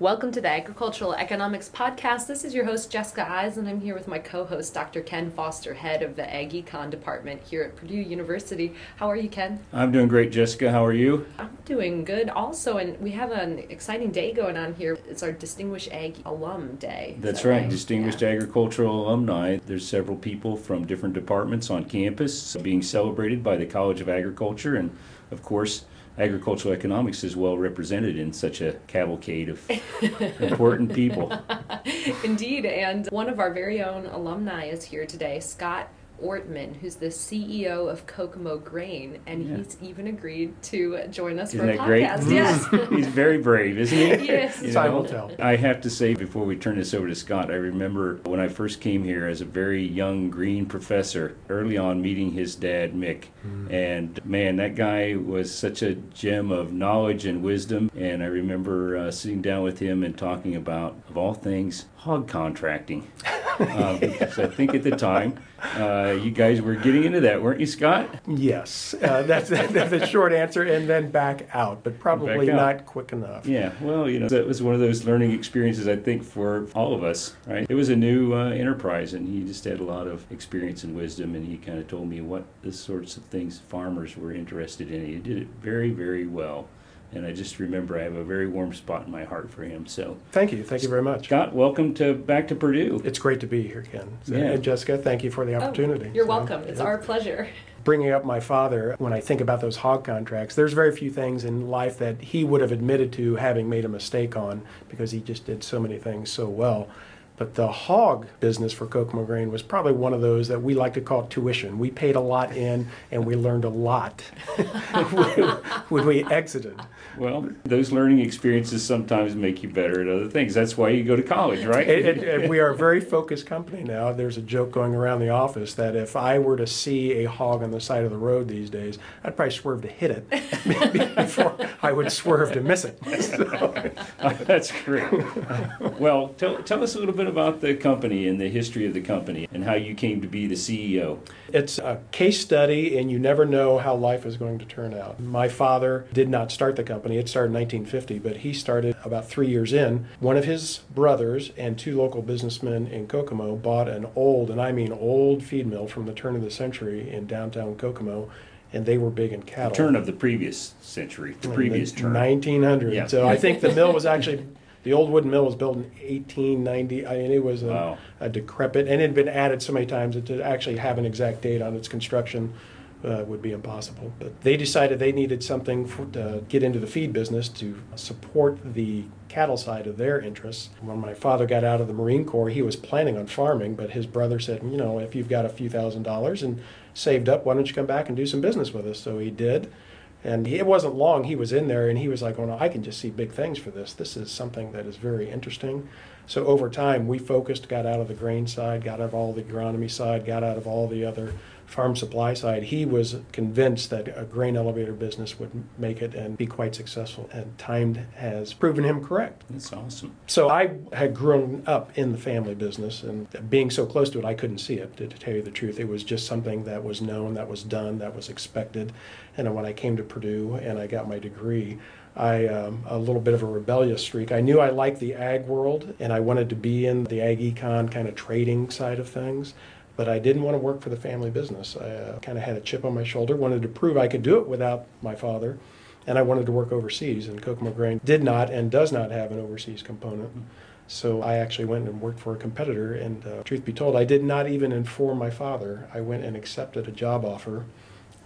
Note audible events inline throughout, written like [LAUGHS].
Welcome to the Agricultural Economics Podcast. This is your host, Jessica Eise, and I'm here with my co host, Dr. Ken Foster, head of the Ag Econ department here at Purdue University. How are you, Ken? I'm doing great, Jessica. How are you? I'm doing good also, and we have an exciting day going on here. It's our Distinguished Ag Alum Day. That's that right, Distinguished Yeah. Agricultural Alumni. There's several people from different departments on campus being celebrated by the College of Agriculture, and of course, agricultural economics is well represented in such a cavalcade of important people. [LAUGHS] Indeed, and one of our very own alumni is here today, Scott Ortman, who's the CEO of Kokomo Grain, and Yeah. he's even agreed to join us Isn't for a that great? podcast. Yes. He's very brave, isn't he? [LAUGHS] Yes. You Time know, will tell. I have to say before we turn this over to Scott, I remember when I first came here as a very young green professor, early on meeting his dad, Mick. And man, that guy was such a gem of knowledge and wisdom. And I remember uh, sitting down with him and talking about, of all things, hog contracting. [LAUGHS] uh, because I think at the time, uh, you guys were getting into that, weren't you, Scott? Yes, uh, that's, [LAUGHS] that's the short answer, and then back out, but probably out. not quick enough. Yeah, well, you know, that was one of those learning experiences, I think, for all of us, right? It was a new uh, enterprise, and he just had a lot of experience and wisdom, and he kind of told me what the sorts of things farmers were interested in. He did it very, very well. And I just remember I have a very warm spot in my heart for him. So, Thank you, thank you very much. Scott, welcome to back to Purdue. It's great to be here, Ken. So- Yeah. And Jessica, thank you for the Oh, opportunity. you're So, welcome. It's yeah. our pleasure. [LAUGHS] Bringing up my father, when I think about those hog contracts, there's very few things in life that he would have admitted to having made a mistake on because he just did so many things so well. But the hog business for Kokomo Grain was probably one of those that we like to call tuition. We paid a lot in and we learned a lot [LAUGHS] when, we exited. Well, those learning experiences sometimes make you better at other things. That's why you go to college, right? It, it, it- we are a very focused company now. There's a joke going around the office that if I were to see a hog on the side of the road these days, I'd probably swerve to hit it [LAUGHS] before I would swerve to miss it. [LAUGHS] So, That's great. well, tell, tell us a little bit about the company and the history of the company and how you came to be the CEO. it's a case study, and you never know how life is going to turn out. My father did not start the company. It started in 1950, but he started about three years in. One of his brothers and two local businessmen in Kokomo bought an old, and I mean old feed mill from the turn of the century in downtown Kokomo, and they were big in cattle. Turn of the previous century, the in previous the term. 1900. Yeah. So I think the mill was actually the old wooden mill was built in 1890. I mean, it was a, Wow. a decrepit, and it had been added so many times that to actually have an exact date on its construction uh, would be impossible. But they decided they needed something for, to get into the feed business to support the cattle side of their interests. When my father got out of the Marine Corps, he was planning on farming, but his brother said, you know, if you've got a few thousand dollars and saved up, why don't you come back and do some business with us? So he did. And it wasn't long, he was in there and he was like, oh no, I can just see big things for this. This is something that is very interesting. So over time, we focused, got out of the grain side, got out of all the agronomy side, got out of all the other farm supply side. He was convinced that a grain elevator business would make it and be quite successful. And time has proven him correct. That's awesome. So I had grown up in the family business, and being so close to it, I couldn't see it. To, tell you the truth, it was just something that was known, that was done, that was expected. And when I came to Purdue and I got my degree, I um, a little bit of a rebellious streak. I knew I liked the ag world, and I wanted to be in the ag econ kind of trading side of things. But I didn't want to work for the family business. I uh, kind of had a chip on my shoulder, wanted to prove I could do it without my father and I wanted to work overseas. And Kokomo Grain did not and does not have an overseas component. So I actually went and worked for a competitor. And uh, truth be told, I did not even inform my father. I went and accepted a job offer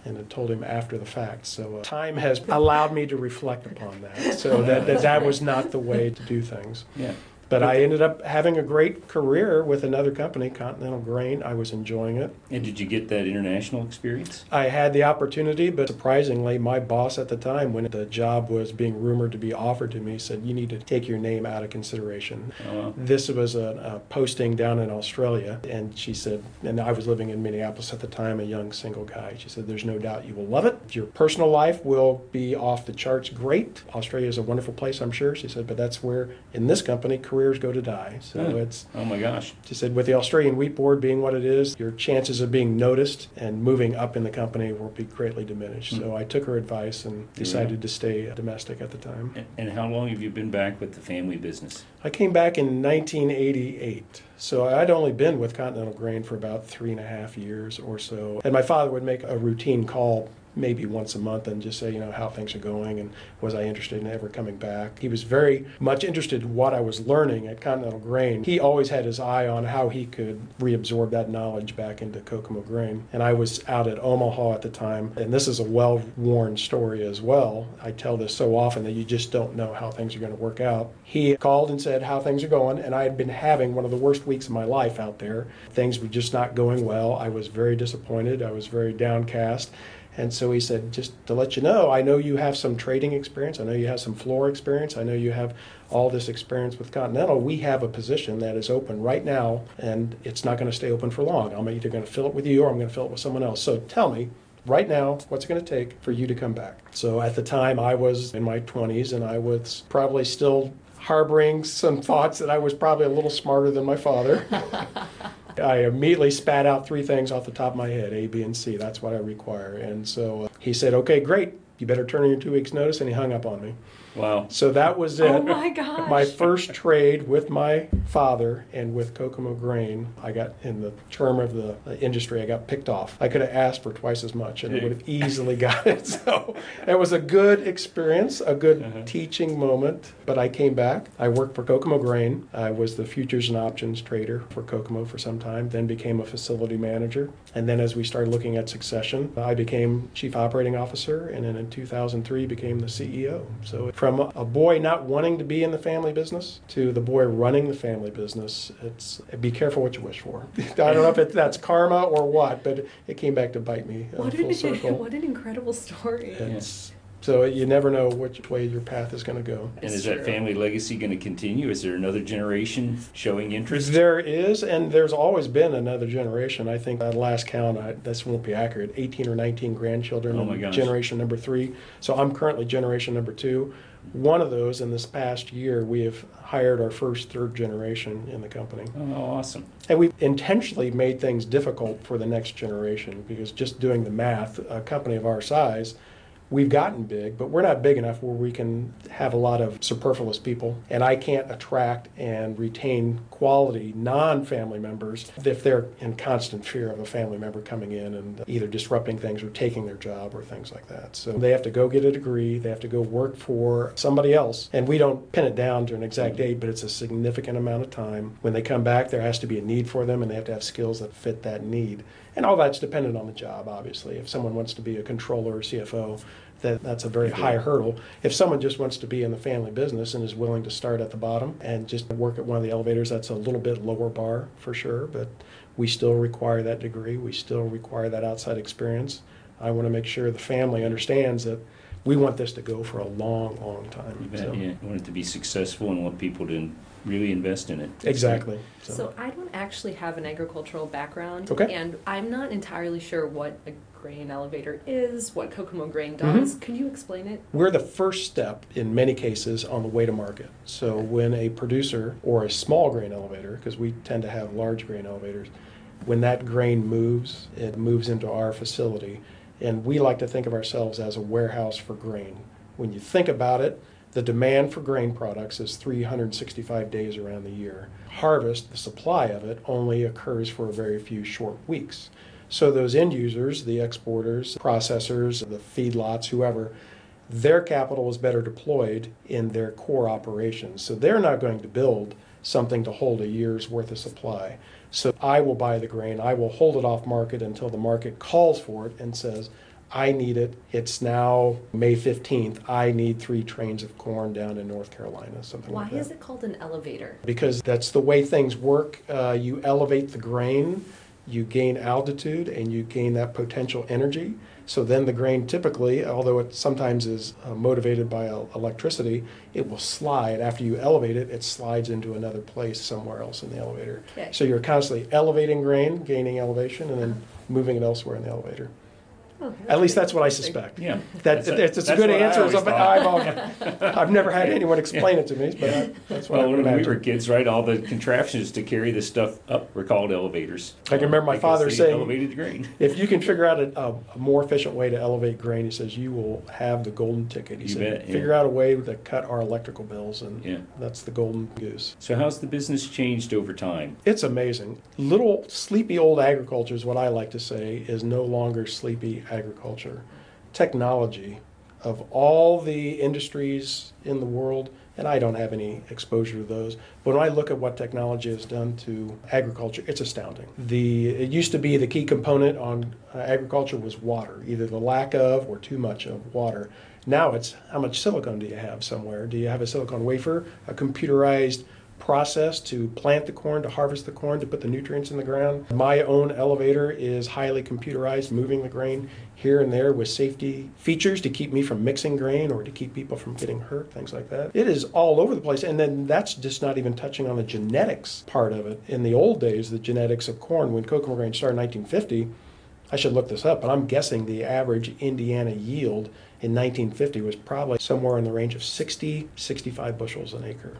and had told him after the fact. So uh, time has allowed me to reflect upon that. So [LAUGHS] that, that that was not the way to do things. Yeah. But I ended up having a great career with another company, Continental Grain. I was enjoying it. And did you get that international experience? I had the opportunity, but surprisingly, my boss at the time, when the job was being rumored to be offered to me, said, You need to take your name out of consideration. Uh, This was a, a posting down in Australia, and she said, and I was living in Minneapolis at the time, a young single guy. She said, There's no doubt you will love it. Your personal life will be off the charts great. Australia is a wonderful place, I'm sure. She said, But that's where, in this company, career careers go to die. So Huh. it's Oh my gosh. she said, with the Australian wheat board being what it is, your chances of being noticed and moving up in the company will be greatly diminished. Hmm. So I took her advice and Yeah. decided to stay domestic at the time. And how long have you been back with the family business? I came back in 1988. So I'd only been with Continental Grain for about three and a half years or so. And my father would make a routine call maybe once a month and just say, you know, how things are going and was I interested in ever coming back. He was very much interested in what I was learning at Continental Grain. He always had his eye on how he could reabsorb that knowledge back into Kokomo Grain. And I was out at Omaha at the time, and this is a well-worn story as well. I tell this so often that you just don't know how things are going to work out. He called and said how things are going, and I had been having one of the worst weeks of my life out there. Things were just not going well. I was very disappointed. I was very downcast. And so he said, just to let you know, I know you have some trading experience. I know you have some floor experience. I know you have all this experience with Continental. We have a position that is open right now, and it's not going to stay open for long. I'm either going to fill it with you or I'm going to fill it with someone else. So tell me, right now, what's it going to take for you to come back? So at the time, I was in my 20s, and I was probably still harboring some thoughts that I was probably a little smarter than my father. [LAUGHS] I immediately spat out three things off the top of my head A, B, and C. That's what I require. And so uh, he said, Okay, great. You better turn in your two weeks' notice. And he hung up on me. Wow. So that was it. Oh my gosh. My first trade with my father and with Kokomo Grain, I got in the term of the industry, I got picked off. I could have asked for twice as much and it would have easily got it. [LAUGHS] So it was a good experience, a good Uh-huh. teaching moment. But I came back. I worked for Kokomo Grain. I was the futures and options trader for Kokomo for some time, then became a facility manager. And then as we started looking at succession, I became chief operating officer and then in 2003 became the CEO. So from a boy not wanting to be in the family business to the boy running the family business, it's be careful what you wish for. [LAUGHS] I don't know if it, that's karma or what, but it came back to bite me uh, What an, [LAUGHS] what an incredible story. It's, so you never know which way your path is going to go. And It's is that family legacy going to continue? Is there another generation showing interest? There is, and there's always been another generation. I think at last count, I, this won't be accurate, 18 or 19 grandchildren. Oh my gosh. Generation number three. So I'm currently generation number two. One of those in this past year, we have hired our first third generation in the company. Oh, awesome. And we've intentionally made things difficult for the next generation because just doing the math, a company of our size, we've gotten big, but we're not big enough where we can have a lot of superfluous people. And I can't attract and retain quality non family members if they're in constant fear of a family member coming in and either disrupting things or taking their job or things like that. So they have to go get a degree, they have to go work for somebody else. And we don't pin it down to an exact date, but it's a significant amount of time. When they come back, there has to be a need for them and they have to have skills that fit that need. And all that's dependent on the job, obviously. If someone wants to be a controller or CFO, that, that's a very high hurdle. If someone just wants to be in the family business and is willing to start at the bottom and just work at one of the elevators, that's a little bit lower bar for sure, but we still require that degree. We still require that outside experience. I want to make sure the family understands that we want this to go for a long, long You time. bet, So- yeah. You want it to be successful and want people to really invest in it. Exactly. So I don't actually have an agricultural background, Okay. and I'm not entirely sure what a grain elevator is, what Kokomo Grain Mm-hmm. does. Can you explain it? We're the first step in many cases on the way to market. So when a producer or a small grain elevator, because we tend to have large grain elevators, when that grain moves, it moves into our facility. And we like to think of ourselves as a warehouse for grain. When you think about it, the demand for grain products is 365 days around the year. Harvest, the supply of it, only occurs for a very few short weeks. So those end users, the exporters, processors, the feedlots, whoever, their capital is better deployed in their core operations. So they're not going to build something to hold a year's worth of supply. So I will buy the grain, I will hold it off market until the market calls for it and says, I need it. It's now May 15th. I need three trains of corn down in North Carolina, something like that. Why like that is it called an elevator? because that's the way things work. Uh, you elevate the grain, you gain altitude, and you gain that potential energy. So then the grain typically, although it sometimes is uh, motivated by el- electricity, it will slide. After you elevate it, it slides into another place somewhere else in the elevator. Okay. So you're constantly elevating grain, gaining elevation, and then moving it elsewhere in the elevator. At least that's what I suspect. Yeah. That, That's- it's, it's a that's good what I answer. always I've. I've, [LAUGHS] I've never had anyone explain it to me, but I, that's what I Well, would when we were kids, right, all the contraptions to carry this stuff up were called elevators. I can remember my father saying- elevated grain. If you can figure out a, a, a more efficient way to elevate grain, he says you will have the golden ticket. He You said, bet, yeah. figure out a way to cut our electrical bills, and Yeah. that's the golden goose. So how's the business changed over time? It's amazing. Little sleepy old agriculture is what I like to say is no longer sleepy agriculture. Technology of all the industries in the world, and I don't have any exposure to those, but when I look at what technology has done to agriculture, it's astounding. The it used to be the key component on uh, agriculture was water, either the lack of or too much of water. Now it's how much silicon do you have somewhere? Do you have a silicon wafer, a computerized process to plant the corn, to harvest the corn, to put the nutrients in the ground. My own elevator is highly computerized, moving the grain here and there with safety features to keep me from mixing grain or to keep people from getting hurt, things like that. It is all over the place. And then that's just not even touching on the genetics part of it. In the old days, the genetics of corn, when Kokomo Grain started in 1950, I should look this up, but I'm guessing the average Indiana yield in 1950 was probably somewhere in the range of 60, 65 bushels an acre.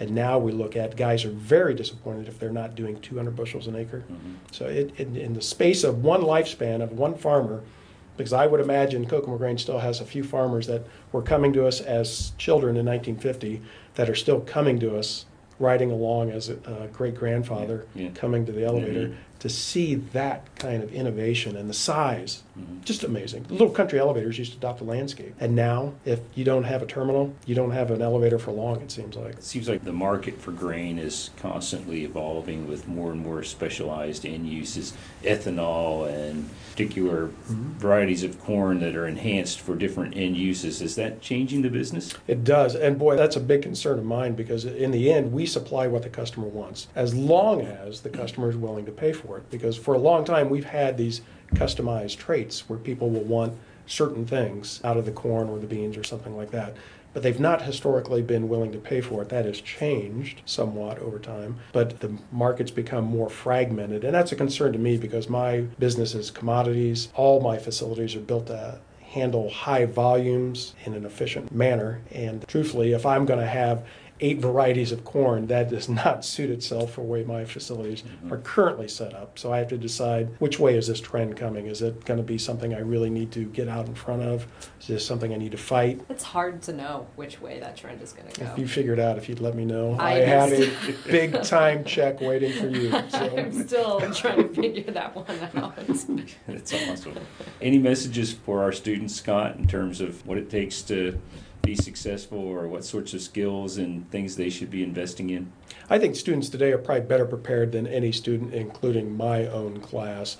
And now we look at guys are very disappointed if they're not doing 200 bushels an acre. So it, in, in the space of one lifespan of one farmer, because I would imagine Kokomo Grain still has a few farmers that were coming to us as children in 1950 that are still coming to us, riding along as a, a great grandfather, Yeah, yeah. coming to the elevator Mhm. To see that kind of innovation and the size. Mhm. Just amazing. The little country elevators used to adopt the landscape. And now, if you don't have a terminal, you don't have an elevator for long, it seems like. It seems like the market for grain is constantly evolving with more and more specialized end uses, ethanol and particular varieties of corn that are enhanced for different end uses. Is that changing the business? It does. And boy, that's a big concern of mine because in the end, we supply what the customer wants as long as the customer is willing to pay for it. Because for a long time, we've had these customized traits where people will want certain things out of the corn or the beans or something like that. But they've not historically been willing to pay for it. That has changed somewhat over time. But the market's become more fragmented. And that's a concern to me because my business is commodities. All my facilities are built to handle high volumes in an efficient manner. And truthfully, if I'm going to have eight varieties of corn, that does not [LAUGHS] suit itself for the way my facilities mm-hmm. are currently set up. So I have to decide which way is this trend coming? Is it going to be something I really need to get out in front of? Is this something I need to fight? It's hard to know which way that trend is going to go. If you figured out, if you'd let me know, I, I have a [LAUGHS] big time check waiting for you. [LAUGHS] I'm still trying to figure that one out. That's awesome. Any messages for our students, Scott, in terms of what it takes to be successful or what sorts of skills and things they should be investing in? I think students today are probably better prepared than any student, including my own class.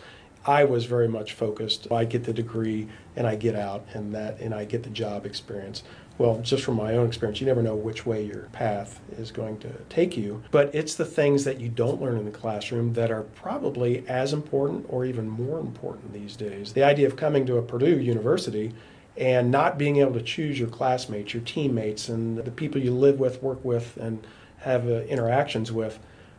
I was very much focused. I get the degree and I get out and that and I get the job experience. Well, just from my own experience, you never know which way your path is going to take you. But it's the things that you don't learn in the classroom that are probably as important or even more important these days. The idea of coming to a Purdue University and not being able to choose your classmates, your teammates, and the people you live with, work with, and have uh, interactions with,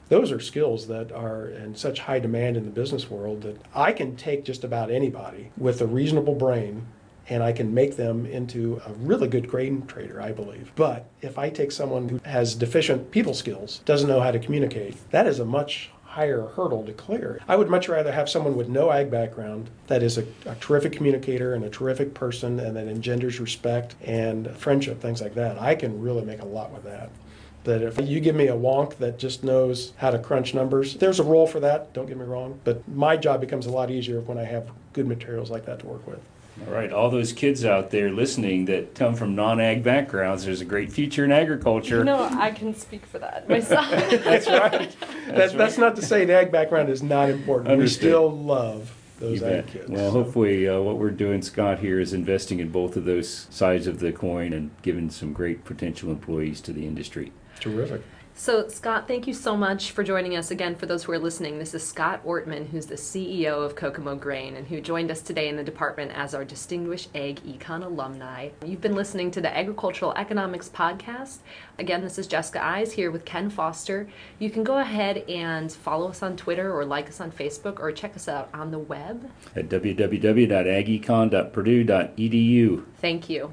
those are skills that are in such high demand in the business world that I can take just about anybody with a reasonable brain and I can make them into a really good grain trader, I believe. But if I take someone who has deficient people skills, doesn't know how to communicate, that is a much higher hurdle to clear. I would much rather have someone with no ag background that is a, a terrific communicator and a terrific person and that engenders respect and friendship, things like that. I can really make a lot with that. That if you give me a wonk that just knows how to crunch numbers, there's a role for that, don't get me wrong. But my job becomes a lot easier when I have good materials like that to work with. All right, all those kids out there listening that come from non-ag backgrounds, there's a great future in agriculture. You know, I can speak for that myself. [LAUGHS] That's right. That's, that's not to say the ag background is not important. We still love those ag kids. Well, hopefully, uh, what we're doing, Scott, here is investing in both of those sides of the coin and giving some great potential employees to the industry. Terrific. So, Scott, thank you so much for joining us again. For those who are listening, this is Scott Ortman, who's the CEO of Kokomo Grain and who joined us today in the department as our distinguished Ag Econ alumni. You've been listening to the Agricultural Economics Podcast. Again, this is Jessica Eise here with Ken Foster. You can go ahead and follow us on Twitter or like us on Facebook or check us out on the web. At www.agecon.purdue.edu. Thank you.